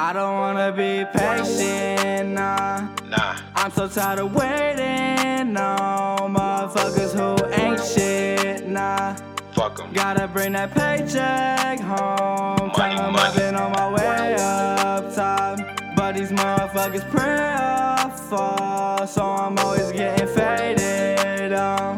I don't wanna be patient, nah. Nah. I'm so tired of waiting on motherfuckers who ain't shit, nah. Fuck 'em. Gotta bring that paycheck home. Money, 'em money. I've been on my way up top. But these motherfuckers pray fall, so I'm always getting faded on.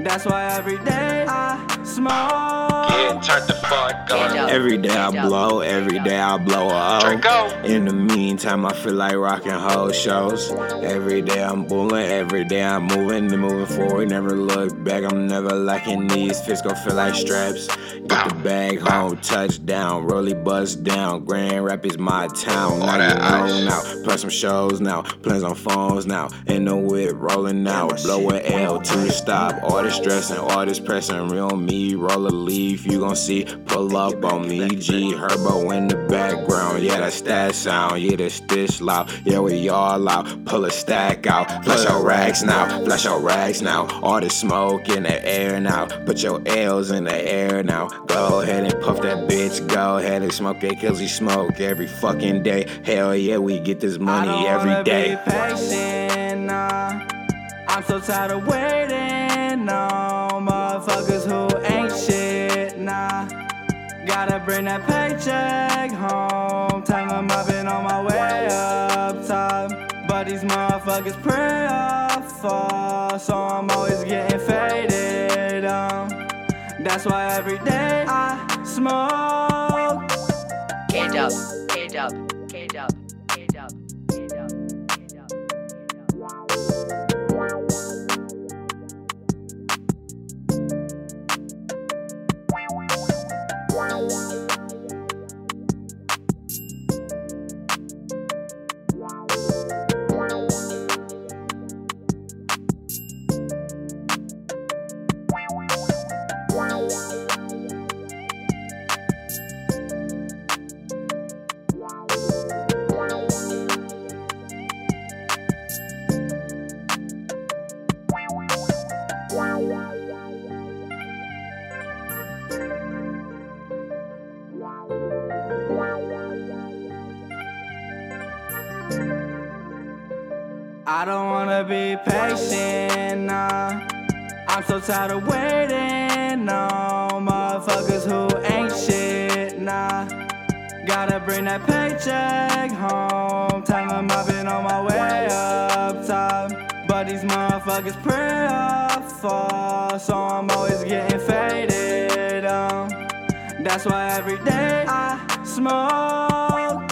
That's why every day I smoke. Get turned the fuck Stand up. up. Every day I blow, every day I blow a Draco. O. In the meantime, I feel like rocking whole shows. Every day I'm bulling, every day I'm moving and moving forward. Never look back, I'm never lacking these. Fists gon' feel like straps. Get the bag home, touchdown, rolly bust down. Grand Rapids, my town. Now All you that know ice. now. Plus some shows now, plans on phones now. In the whip, rolling out, blow a L to stop. All this stressing, all this pressing, real me, roll a leaf. You gon' see, pull up on me. G Herbo in the background, yeah, that's that sound. Yeah, that's this loud. Yeah, we all out, pull a stack out. Flash your racks now, flash your racks now. All the smoke in the air now. Put your L's in the air now. Go ahead and puff that bitch. Go ahead and smoke that cause we smoke every fucking day. Hell yeah, we get this money every day. Patient, nah. I'm so tired of waiting Gotta bring that paycheck home. Tell them I've been on my way up top. But these motherfuckers pray off fall, so I'm always getting faded on. That's why every day I smoke. Up, hand up, hand up, hand up, hand up, I don't wanna be patient, nah. I'm so tired of waiting on motherfuckers who ain't shit, nah. Gotta bring that paycheck home. Them I've been on my way up top. But these motherfuckers pray off fall, so I'm always getting faded on. That's why every day I smoke.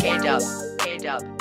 Hand up, up, up,